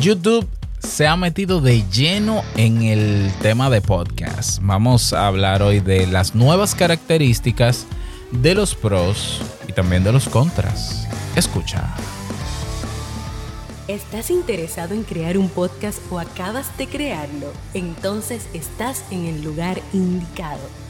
YouTube se ha metido de lleno en el tema de podcast. Vamos a hablar hoy de las nuevas características de los pros y también de los contras. Escucha. ¿Estás interesado en crear un podcast o acabas de crearlo? Entonces estás en el lugar indicado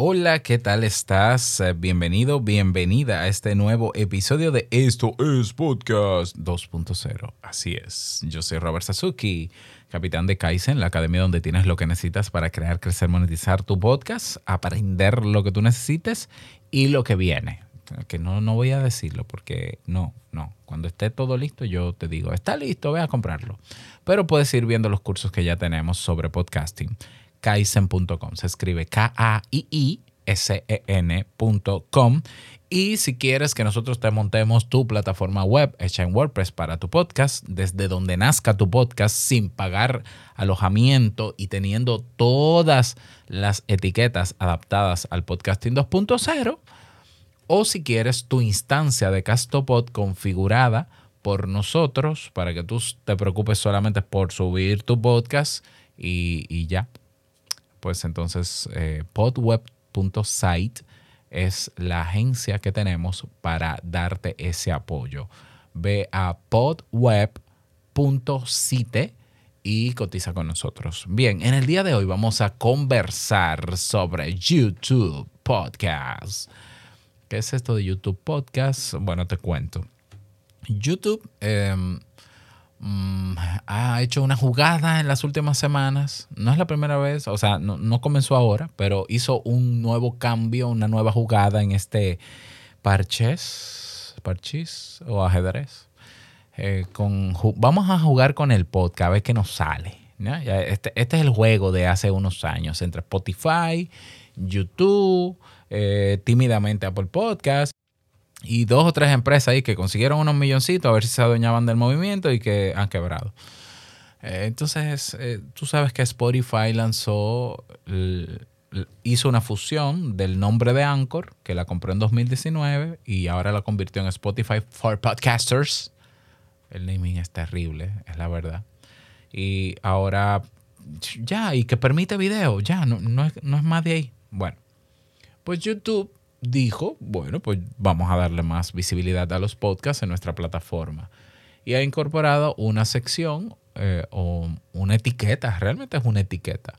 Hola, ¿qué tal estás? Bienvenido, bienvenida a este nuevo episodio de Esto es Podcast 2.0. Así es, yo soy Robert Sasuki, capitán de Kaizen, la academia donde tienes lo que necesitas para crear, crecer, monetizar tu podcast, aprender lo que tú necesites y lo que viene. Que no, no voy a decirlo porque no, no. Cuando esté todo listo, yo te digo, está listo, ve a comprarlo. Pero puedes ir viendo los cursos que ya tenemos sobre podcasting kaizen.com. Se escribe K-A-I-I-S-E-N.com. Y si quieres que nosotros te montemos tu plataforma web hecha en WordPress para tu podcast, desde donde nazca tu podcast, sin pagar alojamiento y teniendo todas las etiquetas adaptadas al podcasting 2.0, o si quieres tu instancia de Castopod configurada por nosotros para que tú te preocupes solamente por subir tu podcast y, y ya pues entonces eh, podweb.site es la agencia que tenemos para darte ese apoyo. Ve a podweb.site y cotiza con nosotros. Bien, en el día de hoy vamos a conversar sobre YouTube Podcast. ¿Qué es esto de YouTube Podcast? Bueno, te cuento. YouTube em, Mm, ha hecho una jugada en las últimas semanas. No es la primera vez, o sea, no, comenzó ahora, pero hizo un nuevo cambio, una nueva jugada en este parches, parchís o ajedrez. Eh, con, vamos a jugar con el podcast, a ver qué nos sale. Este, este, es el juego de hace unos años entre Spotify, YouTube, eh, tímidamente Apple Podcast y dos o tres empresas ahí que consiguieron unos milloncitos a ver si se adueñaban del movimiento y que han quebrado. Eh, entonces, eh, tú sabes que Spotify lanzó, hizo una fusión del nombre de Anchor, que la compró en 2019 y ahora la convirtió en Spotify for Podcasters. El naming es terrible, es la verdad. Y ahora, ya, y que permite video, ya, no, no, es, no es más de ahí. Bueno, pues YouTube dijo, bueno, pues vamos a darle más visibilidad a los podcasts en nuestra plataforma. Y ha incorporado una sección eh, o una etiqueta, realmente es una etiqueta,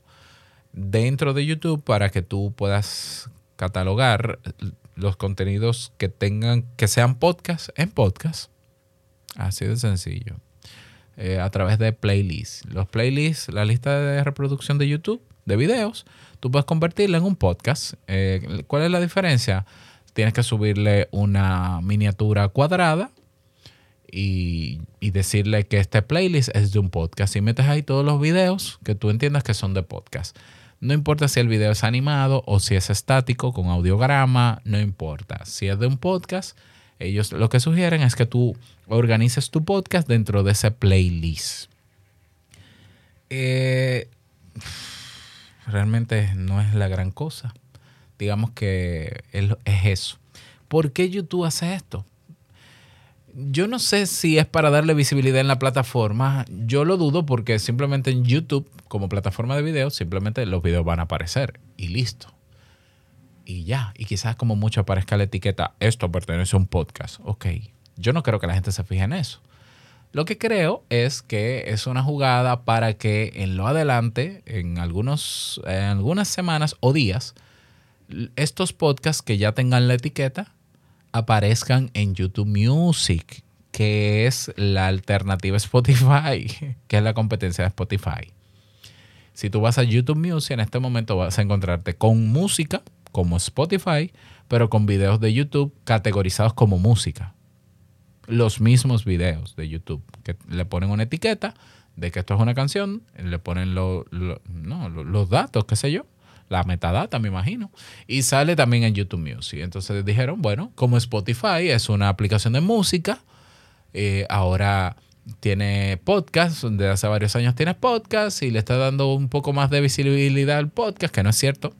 dentro de YouTube para que tú puedas catalogar los contenidos que tengan, que sean podcasts en podcast. Así de sencillo. Eh, a través de playlists. Los playlists, la lista de reproducción de YouTube de videos, tú puedes convertirla en un podcast. Eh, ¿Cuál es la diferencia? Tienes que subirle una miniatura cuadrada y, decirle que este playlist es de un podcast. Y metes ahí todos los videos que tú entiendas que son de podcast. No importa si el video es animado o si es estático con audiograma, no importa. Si es de un podcast, ellos lo que sugieren es que tú organices tu podcast dentro de ese playlist. Eh, realmente no es la gran cosa. Digamos que es eso. ¿Por qué YouTube hace esto? Yo no sé si es para darle visibilidad en la plataforma. Yo lo dudo porque simplemente en YouTube, como plataforma de video, simplemente los videos van a aparecer y listo. Y ya. Y quizás como mucho aparezca la etiqueta, esto pertenece a un podcast. Ok. Yo no creo que la gente se fije en eso. Lo que creo es que es una jugada para que en lo adelante, en, algunos, en algunas semanas o días, estos podcasts que ya tengan la etiqueta aparezcan en YouTube Music, que es la alternativa Spotify, que es la competencia de Spotify. Si tú vas a YouTube Music, en este momento vas a encontrarte con música como Spotify, pero con videos de YouTube categorizados como música. Los mismos videos de YouTube, que le ponen una etiqueta de que esto es una canción, le ponen lo- no, lo- los datos, qué sé yo, la metadata, me imagino, y sale también en YouTube Music. Entonces dijeron, bueno, como Spotify es una aplicación de música, eh, ahora tiene podcast, de hace varios años tiene podcast y le está dando un poco más de visibilidad al podcast, que no es cierto.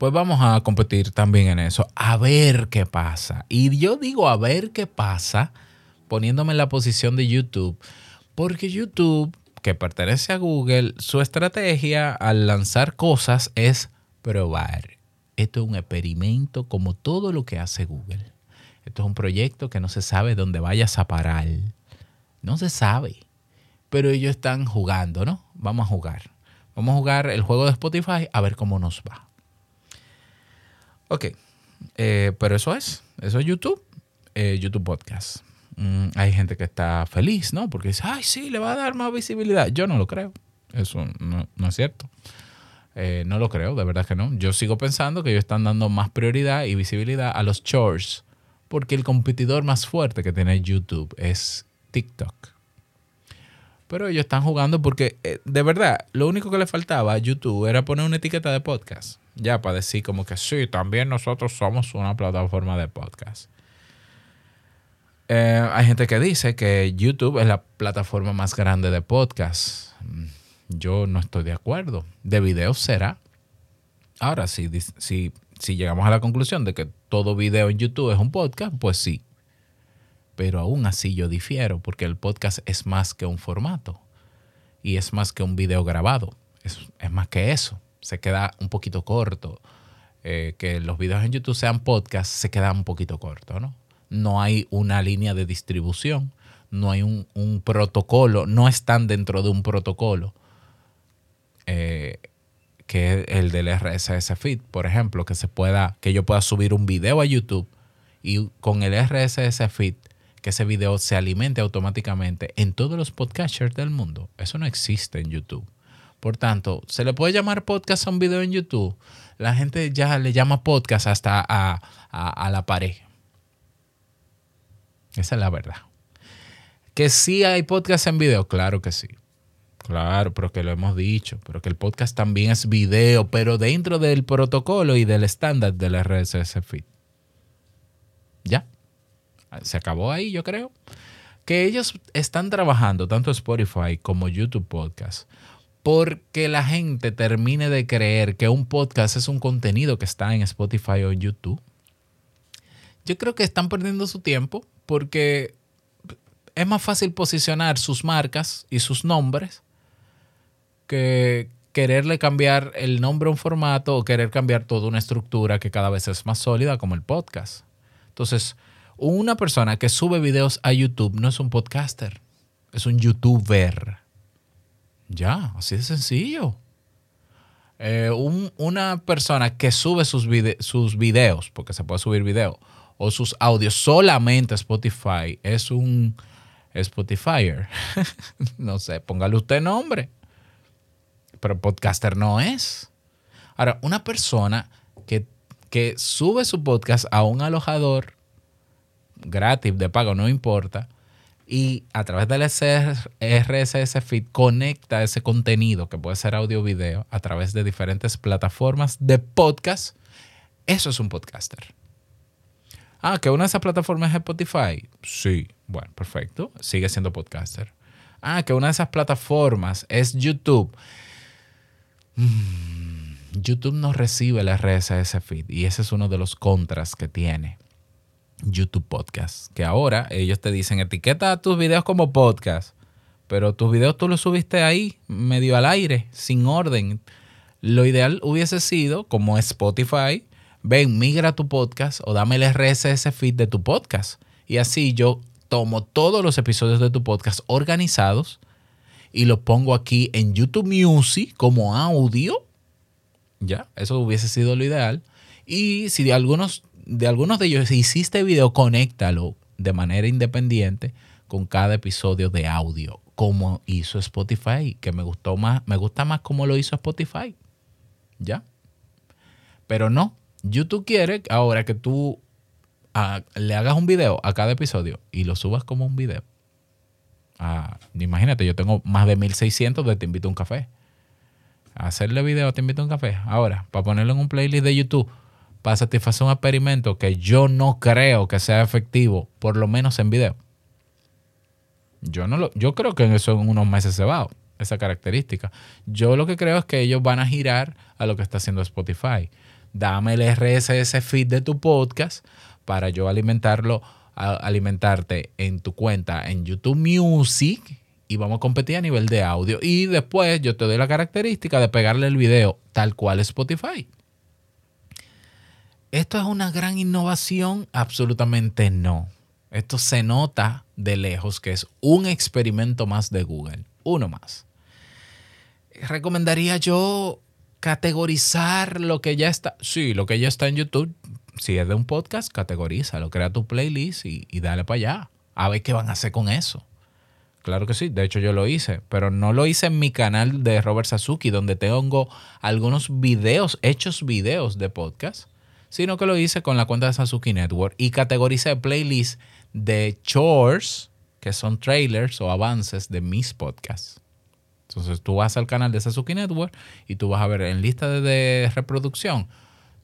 Pues vamos a competir también en eso, a ver qué pasa. Y yo digo a ver qué pasa, poniéndome en la posición de YouTube, porque YouTube, que pertenece a Google, su estrategia al lanzar cosas es probar. Esto es un experimento como todo lo que hace Google. Esto es un proyecto que no se sabe dónde vayas a parar. No se sabe. Pero ellos están jugando, ¿no? Vamos a jugar. Vamos a jugar el juego de Spotify a ver cómo nos va. Ok. Eh, pero eso es. Eso es YouTube. eh, YouTube Podcast. Mm, hay gente que está feliz, ¿no? Porque dice, ay, sí, le va a dar más visibilidad. Yo no lo creo. Eso no, es cierto. Eh, no lo creo, de verdad que no. Yo sigo pensando que ellos están dando más prioridad y visibilidad a los shorts. Porque el competidor más fuerte que tiene YouTube es TikTok. Pero ellos están jugando porque, de verdad, lo único que le faltaba a YouTube era poner una etiqueta de podcast. Ya para decir como que sí, también nosotros somos una plataforma de podcast. Eh, hay gente que dice que YouTube es la plataforma más grande de podcast. Mm, Yo no estoy de acuerdo. De videos será. Ahora, si, si, si llegamos a la conclusión de que todo video en YouTube es un podcast, pues sí. Pero aún así yo difiero porque el podcast es más que un formato y es más que un video grabado. Es, es más que eso. Se queda un poquito corto. Eh, que los videos en YouTube sean podcast se queda un poquito corto, ¿no? No hay una línea de distribución, no hay un, un protocolo, no están dentro de un protocolo eh, que es el del RSS feed, por ejemplo, que se pueda, que yo pueda subir un video a YouTube y con el RSS feed que ese video se alimente automáticamente en todos los podcasters del mundo. Eso no existe en YouTube. Por tanto, ¿se le puede llamar podcast a un video en YouTube? La gente ya le llama podcast hasta a, a- la pared. Esa es la verdad. Que sí hay podcast en video, claro que sí. Claro, pero que lo hemos dicho, pero que el podcast también es video, pero dentro del protocolo y del estándar del RSS feed. Ya. Se acabó ahí, yo creo. Que ellos están trabajando, tanto Spotify como YouTube Podcast, porque la gente termine de creer que un podcast es un contenido que está en Spotify o YouTube. Yo creo que están perdiendo su tiempo porque es más fácil posicionar sus marcas y sus nombres que quererle cambiar el nombre a un formato o querer cambiar toda una estructura que cada vez es más sólida como el podcast. Entonces, una persona que sube videos a YouTube no es un podcaster, es un youtuber. Ya, así de sencillo. Eh, un- una persona que sube sus, sus videos, porque se puede subir video, o sus audios solamente a Spotify, es un Spotifyer. no sé, póngale usted nombre. Pero podcaster no es. Ahora, una persona que, que sube su podcast a un alojador gratis, de pago, no importa, y a través del RSS feed conecta ese contenido, que puede ser audio o video, a través de diferentes plataformas de podcast, eso es un podcaster. Ah, que una de esas plataformas es Spotify. Sí, bueno, perfecto. Sigue siendo podcaster. Ah, que una de esas plataformas es YouTube. Mm, YouTube no recibe el RSS feed y ese es uno de los contras que tiene YouTube Podcast. Que ahora ellos te dicen etiqueta tus videos como podcast, pero tus videos tú los subiste ahí, medio al aire, sin orden. Lo ideal hubiese sido, como Spotify, ven, migra tu podcast o dame el RSS feed de tu podcast. Y así yo tomo todos los episodios de tu podcast organizados y los pongo aquí en YouTube Music como audio. Ya, eso hubiese sido lo ideal. Y si de algunos, de algunos de ellos hiciste video, conéctalo de manera independiente con cada episodio de audio, como hizo Spotify, que me gustó más, me gusta más como lo hizo Spotify. ¿Ya? Pero no, YouTube quiere ahora que tú le hagas un video a cada episodio y lo subas como un video. Ah, imagínate, yo tengo más de 1600 de Te invito a un café. hacerle video Te invito a un café. Ahora, para ponerlo en un playlist de YouTube, para satisfacer un experimento que yo no creo que sea efectivo, por lo menos en video. Yo, no lo, yo creo que en eso en unos meses se va, esa característica. Yo lo que creo es que ellos van a girar a lo que está haciendo Spotify. Dame el RSS feed de tu podcast para yo alimentarlo, alimentarte en tu cuenta en YouTube Music y vamos a competir a nivel de audio. Y después yo te doy la característica de pegarle el video tal cual Spotify. ¿Esto es una gran innovación? Absolutamente no. Esto se nota de lejos que es un experimento más de Google. Uno más. ¿Recomendaría yo categorizar lo que ya está? Sí, lo que ya está en YouTube. Si es de un podcast, categorízalo, crea tu playlist y, y dale para allá. A ver qué van a hacer con eso. Claro que sí, de hecho yo lo hice, pero no lo hice en mi canal de Robert Sasuki, donde tengo algunos videos, hechos videos de podcast, sino que lo hice con la cuenta de Sasuki Network y categoricé playlists de chores, que son trailers o avances de mis podcasts. Entonces tú vas al canal de Sasuke Network y tú vas a ver en lista de, reproducción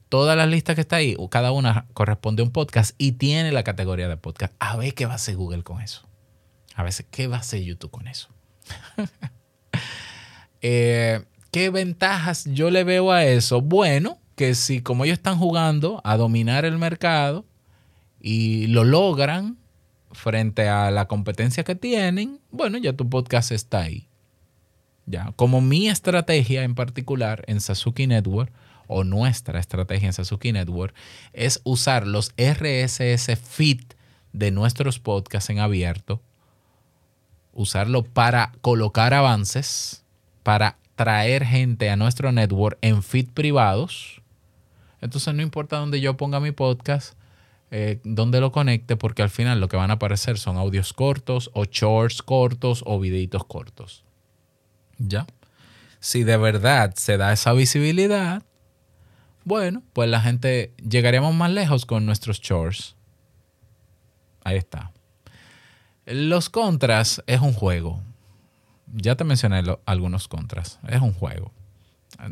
todas las listas que está ahí, cada una corresponde a un podcast y tiene la categoría de podcast. A ver qué va a hacer Google con eso. A veces, ¿qué va a hacer YouTube con eso? Eh, ¿Qué ventajas yo le veo a eso? Bueno, que si como ellos están jugando a dominar el mercado, y lo logran frente a la competencia que tienen, bueno, ya tu podcast está ahí. Ya, como mi estrategia en particular en Sasuke Network o nuestra estrategia en Sasuke Network es usar los RSS feed de nuestros podcasts en abierto, usarlo para colocar avances, para traer gente a nuestro network en feed privados. Entonces no importa dónde yo ponga mi podcast, eh, donde lo conecte, porque al final lo que van a aparecer son audios cortos o shorts cortos o videitos cortos. ¿Ya? Si de verdad se da esa visibilidad, bueno, pues la gente llegaríamos más lejos con nuestros shorts. Ahí está. Los contras es un juego. Ya te mencioné algunos contras. Es un juego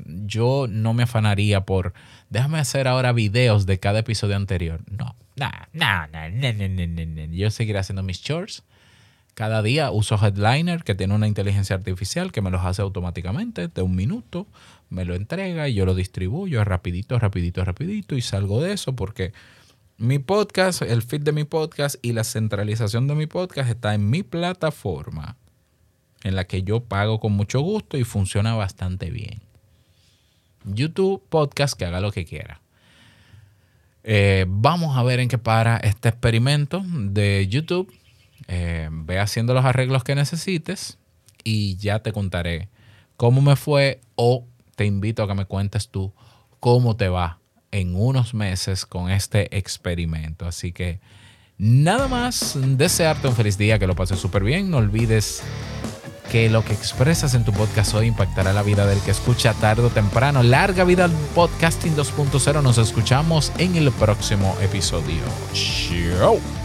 yo no me afanaría por, déjame hacer ahora videos de cada episodio anterior. No, no, no, no, no, Yo seguiré haciendo mis shorts. Cada día uso Headliner, que tiene una inteligencia artificial que me los hace automáticamente de un minuto, me lo entrega y yo lo distribuyo rapidito, rapidito, rapidito y salgo de eso porque mi podcast, el feed de mi podcast y la centralización de mi podcast está en mi plataforma en la que yo pago con mucho gusto y funciona bastante bien. YouTube Podcast, que haga lo que quiera. Eh, vamos a ver en qué para este experimento de YouTube. Eh, ve haciendo los arreglos que necesites y ya te contaré cómo me fue o te invito a que me cuentes tú cómo te va en unos meses con este experimento. Así que nada más, desearte un feliz día, que lo pases súper bien. No olvides que lo que expresas en tu podcast hoy impactará la vida del que escucha tarde o temprano. Larga vida al podcasting 2.0. Nos escuchamos en el próximo episodio. Chao.